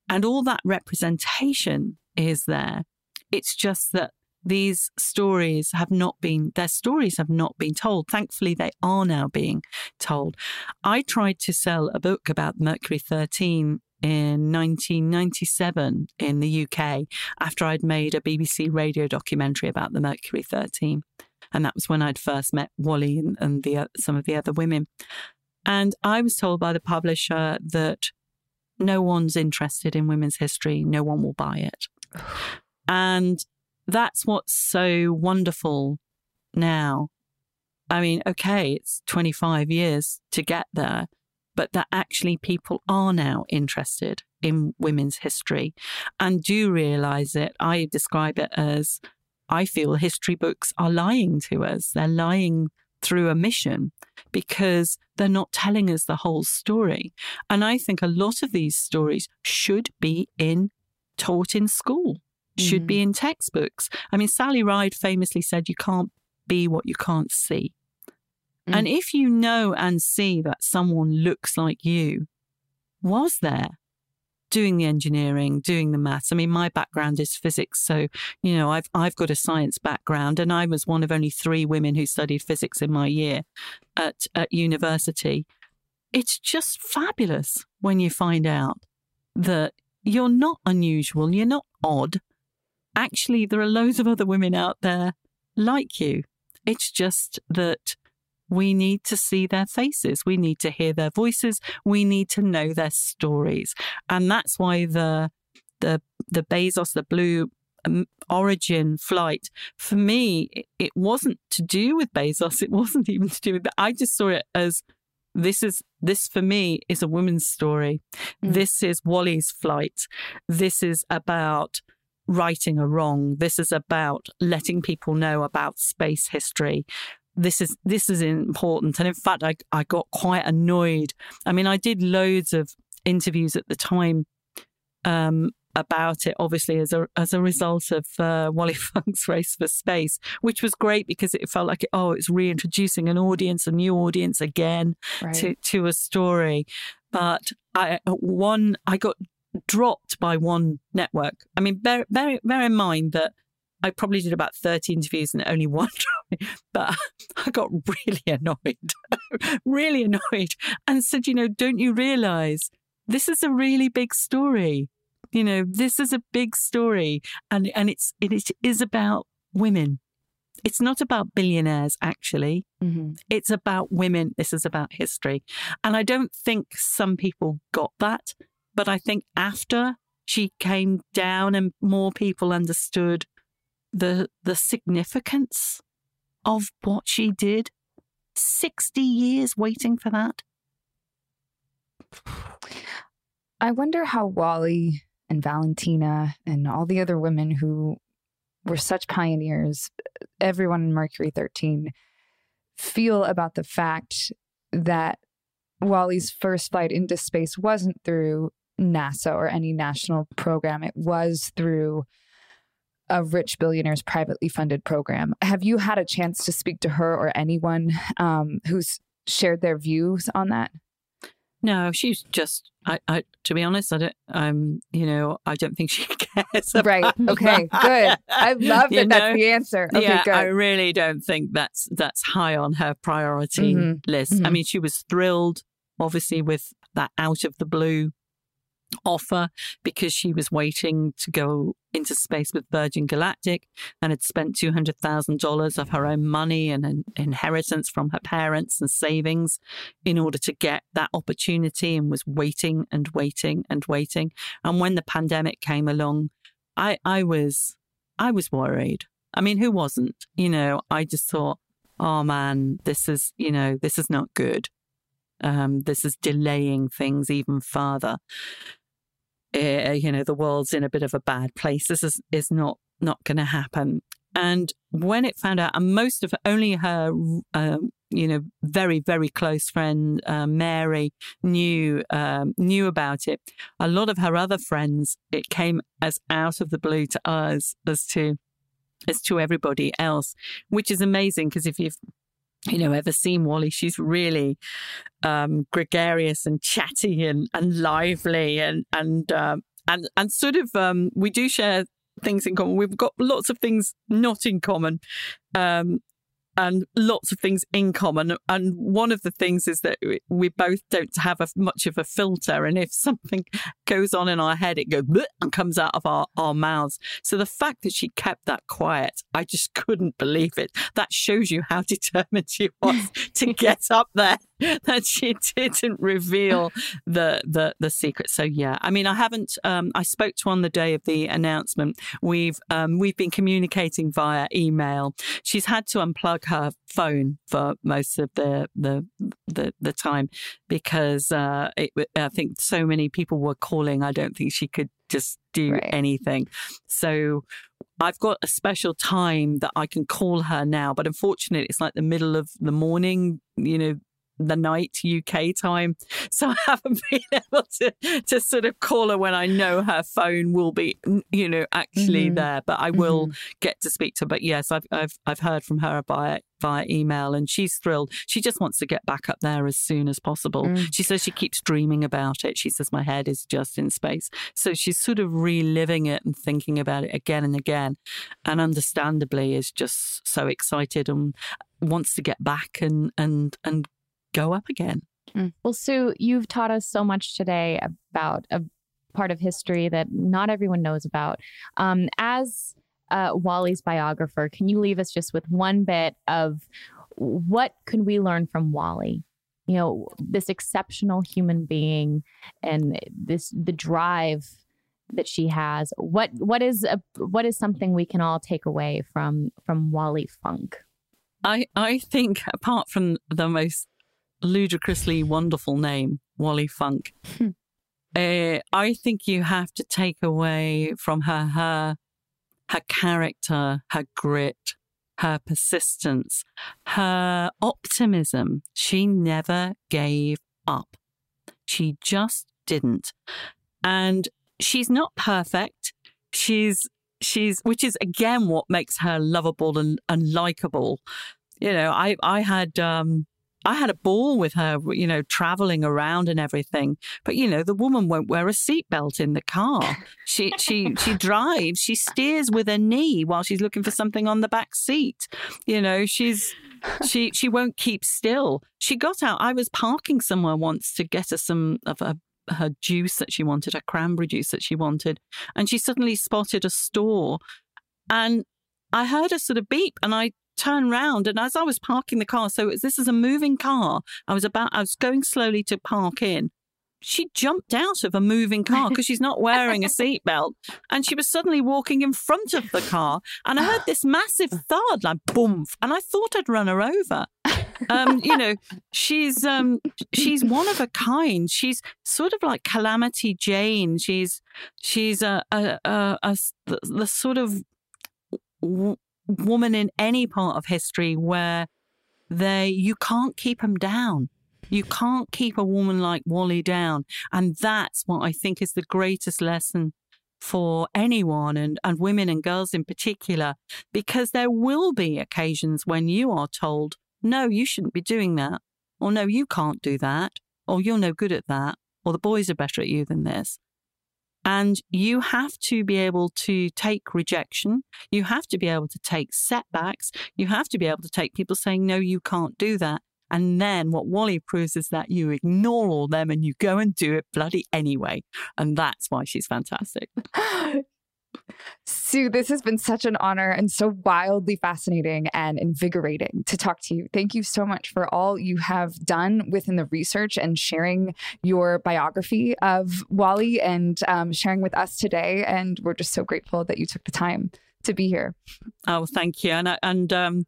and all that representation is there. It's just that these stories have not been, their stories have not been told. Thankfully, they are now being told. I tried to sell a book about Mercury 13 in 1997 in the UK after I'd made a BBC radio documentary about the Mercury 13. And that was when I'd first met Wally and, and the, uh, some of the other women. And I was told by the publisher that no one's interested in women's history, no one will buy it. And that's what's so wonderful now. I mean, okay, it's 25 years to get there, but that actually people are now interested in women's history and do realize it. I describe it as I feel history books are lying to us. They're lying through a mission because they're not telling us the whole story. And I think a lot of these stories should be in taught in school, should be mm. in textbooks. I mean, Sally Ride famously said, You can't be what you can't see. Mm. And if you know and see that someone looks like you, was there doing the engineering, doing the maths. I mean, my background is physics, so you know, I've I've got a science background, and I was one of only three women who studied physics in my year at at university. It's just fabulous when you find out that you're not unusual, you're not odd. Actually, there are loads of other women out there like you. It's just that we need to see their faces. We need to hear their voices. We need to know their stories. And that's why the the the Bezos, the Blue um, Origin flight, for me, it, it wasn't to do with Bezos. It wasn't even to do with that. I just saw it as this is this for me is a woman's story. Mm. This is Wally's flight. This is about righting a wrong. This is about letting people know about space history. This is this is important. And in fact, I I got quite annoyed. I mean, I did loads of interviews at the time um, about it, obviously as a as a result of uh, Wally Funk's Race for Space, which was great because it felt like oh, it's reintroducing an audience, a new audience again right. to to a story. But I one I got dropped by one network. I mean, bear bear, bear in mind that I probably did about 30 interviews and only one but I got really annoyed, really annoyed, and said, you know, don't you realize this is a really big story? You know, this is a big story, and and it's it is about women. It's not about billionaires, actually. Mm-hmm. It's about women. This is about history, and I don't think some people got that. But I think after she came down and more people understood the the significance of what she did. 60 years waiting for that. I wonder how Wally and Valentina and all the other women who were such pioneers, everyone in Mercury 13, feel about the fact that Wally's first flight into space wasn't through NASA or any national program, it was through a rich billionaire's privately funded program. Have you had a chance to speak to her or anyone um, who's shared their views on that? No, she's just. I, I, to be honest, I don't. Um, you know, I don't think she cares. Right. Okay. Good. I love that. that's the answer. Okay, yeah, good. I really don't think that's that's high on her priority mm-hmm. list. Mm-hmm. I mean, she was thrilled, obviously, with that out of the blue offer because she was waiting to go into space with Virgin Galactic and had spent $200,000 of her own money and an inheritance from her parents and savings in order to get that opportunity and was waiting and waiting and waiting. And when the pandemic came along, I, I was, I was worried. I mean, who wasn't? You know, I just thought, oh man, this is, you know, this is not good. Um, this is delaying things even further uh, you know, the world's in a bit of a bad place. This is, is not, not going to happen. And when it found out, and most of only her, uh, you know, very very close friend uh, Mary knew um, knew about it. A lot of her other friends, it came as out of the blue to us as to as to everybody else, which is amazing because if you've you know, ever seen Wally, she's really um, gregarious and chatty and, and lively and and uh, and and sort of um, we do share things in common. We've got lots of things not in common. Um, and lots of things in common. And one of the things is that we both don't have a, much of a filter. And if something goes on in our head, it goes and comes out of our, our mouths. So the fact that she kept that quiet, I just couldn't believe it. That shows you how determined she was to get up there, that she didn't reveal the, the, the secret. So yeah, I mean, I haven't, um, I spoke to on the day of the announcement. We've, um, we've been communicating via email. She's had to unplug her phone for most of the the the, the time because uh, it, I think so many people were calling. I don't think she could just do right. anything. So I've got a special time that I can call her now, but unfortunately, it's like the middle of the morning. You know, the night UK time. So I haven't been able to, to sort of call her when I know her phone will be, you know, actually mm-hmm. there. But I will mm-hmm. get to speak to her. But yes, I've, I've, I've heard from her via, via email and she's thrilled. She just wants to get back up there as soon as possible. Mm. She says she keeps dreaming about it. She says, my head is just in space. So she's sort of reliving it and thinking about it again and again. And understandably is just so excited and wants to get back and, and, and go up again. Mm. Well, Sue, you've taught us so much today about a part of history that not everyone knows about. Um, as uh, Wally's biographer, can you leave us just with one bit of what can we learn from Wally? You know, this exceptional human being and this the drive that she has. What what is a, what is something we can all take away from from Wally Funk? I I think apart from the most ludicrously wonderful name, Wally Funk, uh, I think you have to take away from her her her character, her grit, her persistence, her optimism. She never gave up. She just didn't. And she's not perfect. She's she's which is again what makes her lovable and, and likable. You know, I I had um I had a ball with her, you know, traveling around and everything. But you know, the woman won't wear a seatbelt in the car. She she she drives. She steers with her knee while she's looking for something on the back seat. You know, she's she she won't keep still. She got out. I was parking somewhere once to get her some of her her juice that she wanted, her cranberry juice that she wanted, and she suddenly spotted a store, and I heard a sort of beep, and I turned round and as I was parking the car, so this is a moving car. I was about, I was going slowly to park in. She jumped out of a moving car because she's not wearing a seatbelt, and she was suddenly walking in front of the car. And I heard this massive thud, like boom, and I thought I'd run her over. Um, you know, she's um, she's one of a kind. She's sort of like Calamity Jane. She's she's a a, a, a the, the sort of woman in any part of history where they you can't keep them down. You can't keep a woman like Wally down, and that's what I think is the greatest lesson for anyone and, and women and girls in particular, because there will be occasions when you are told, no, you shouldn't be doing that, or no, you can't do that, or you're no good at that, or the boys are better at you than this. And you have to be able to take rejection. You have to be able to take setbacks. You have to be able to take people saying, no, you can't do that. And then what Wally proves is that you ignore all them and you go and do it bloody anyway. And that's why she's fantastic. Sue, this has been such an honor and so wildly fascinating and invigorating to talk to you. Thank you so much for all you have done within the research and sharing your biography of Wally and um, sharing with us today. And we're just so grateful that you took the time to be here. Oh, thank you. And, and um,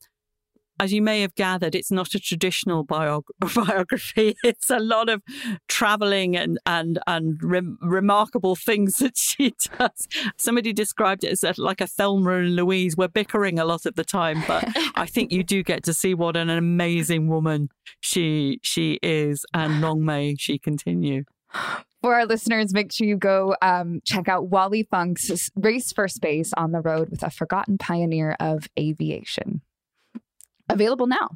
as you may have gathered, it's not a traditional biog- biography. It's a lot of traveling and and and re- remarkable things that she does. Somebody described it as a, like a Thelma and Louise. We're bickering a lot of the time, but I think you do get to see what an amazing woman she she is, and long may she continue. For our listeners, make sure you go um, check out Wally Funk's Race for Space on the Road with a Forgotten Pioneer of Aviation available now.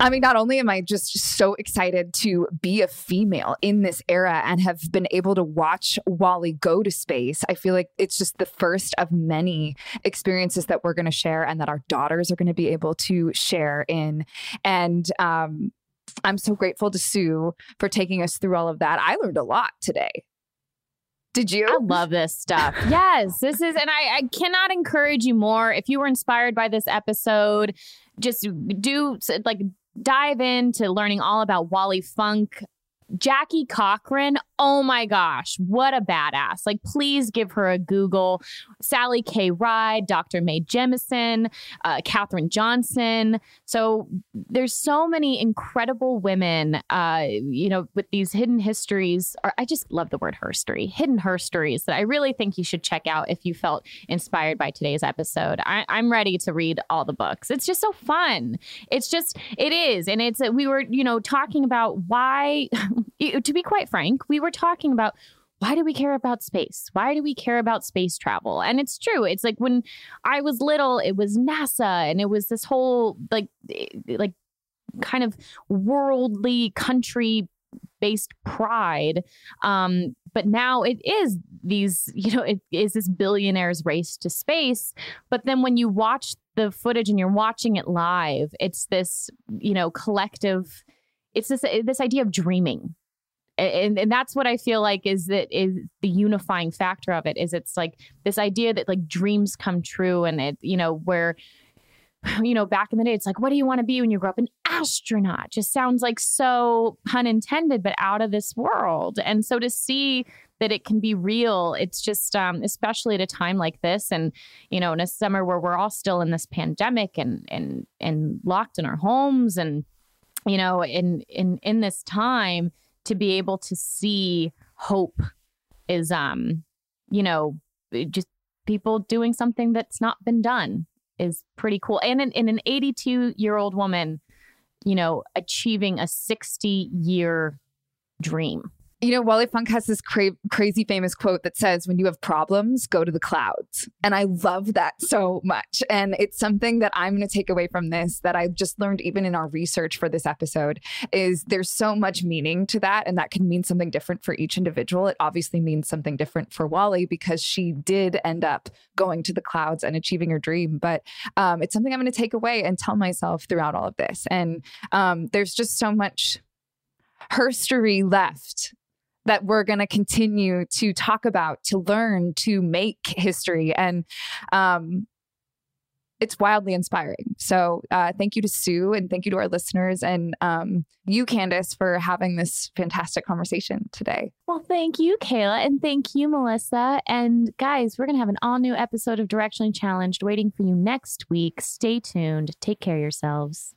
I mean, not only am I just so excited to be a female in this era and have been able to watch Wally go to space, I feel like it's just the first of many experiences that we're going to share and that our daughters are going to be able to share in. And um, I'm so grateful to Sue for taking us through all of that. I learned a lot today. Did you? I love this stuff. yes, this is, and I, I cannot encourage you more. If you were inspired by this episode, just do like dive into learning all about Wally Funk. Jackie Cochran, oh my gosh, what a badass. Like, please give her a Google. Sally K. Ride, Dr. Mae Jemison, uh, Katherine Johnson. So there's so many incredible women, uh, you know, with these hidden histories. Or I just love the word herstory, hidden herstories that I really think you should check out if you felt inspired by today's episode. I, I'm ready to read all the books. It's just so fun. It's just, it is. And it's, we were, you know, talking about why, to be quite frank, we were talking about why do we care about space? Why do we care about space travel? And it's true. It's like when I was little, it was NASA and it was this whole like eh, like kind of worldly country based pride. Um, but now it is these, you know, it is this billionaires race to space. But then when you watch the footage and you're watching it live, it's this, you know, collective, it's this this idea of dreaming and, and that's what I feel like is that is the unifying factor of it is it's like this idea that like dreams come true and it you know where you know, back in the day, it's like, what do you want to be when you grow up? An astronaut just sounds like so pun intended, but out of this world. And so to see that it can be real, it's just, um, especially at a time like this, and you know, in a summer where we're all still in this pandemic and and and locked in our homes, and you know, in in in this time, to be able to see hope is, um, you know, just people doing something that's not been done is pretty cool. And in, in an 82 year old woman, you know, achieving a 60 year dream. You know, Wally Funk has this cra- crazy famous quote that says, When you have problems, go to the clouds. And I love that so much. And it's something that I'm going to take away from this that I just learned even in our research for this episode is there's so much meaning to that. And that can mean something different for each individual. It obviously means something different for Wally because she did end up going to the clouds and achieving her dream. But um, it's something I'm going to take away and tell myself throughout all of this. And um, there's just so much herstory left that we're going to continue to talk about, to learn, to make history. And um, it's wildly inspiring. So uh, thank you to Sue and thank you to our listeners and um, you, Candace, for having this fantastic conversation today. Well, thank you, Kayla, and thank you, Melissa. And guys, we're going to have an all new episode of Directionally Challenged waiting for you next week. Stay tuned. Take care of yourselves.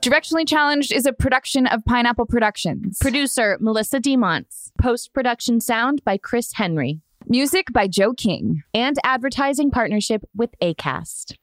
Directionally Challenged is a production of Pineapple Productions. Producer Melissa DeMonts. Post production sound by Chris Henry. Music by Joe King. And advertising partnership with ACAST.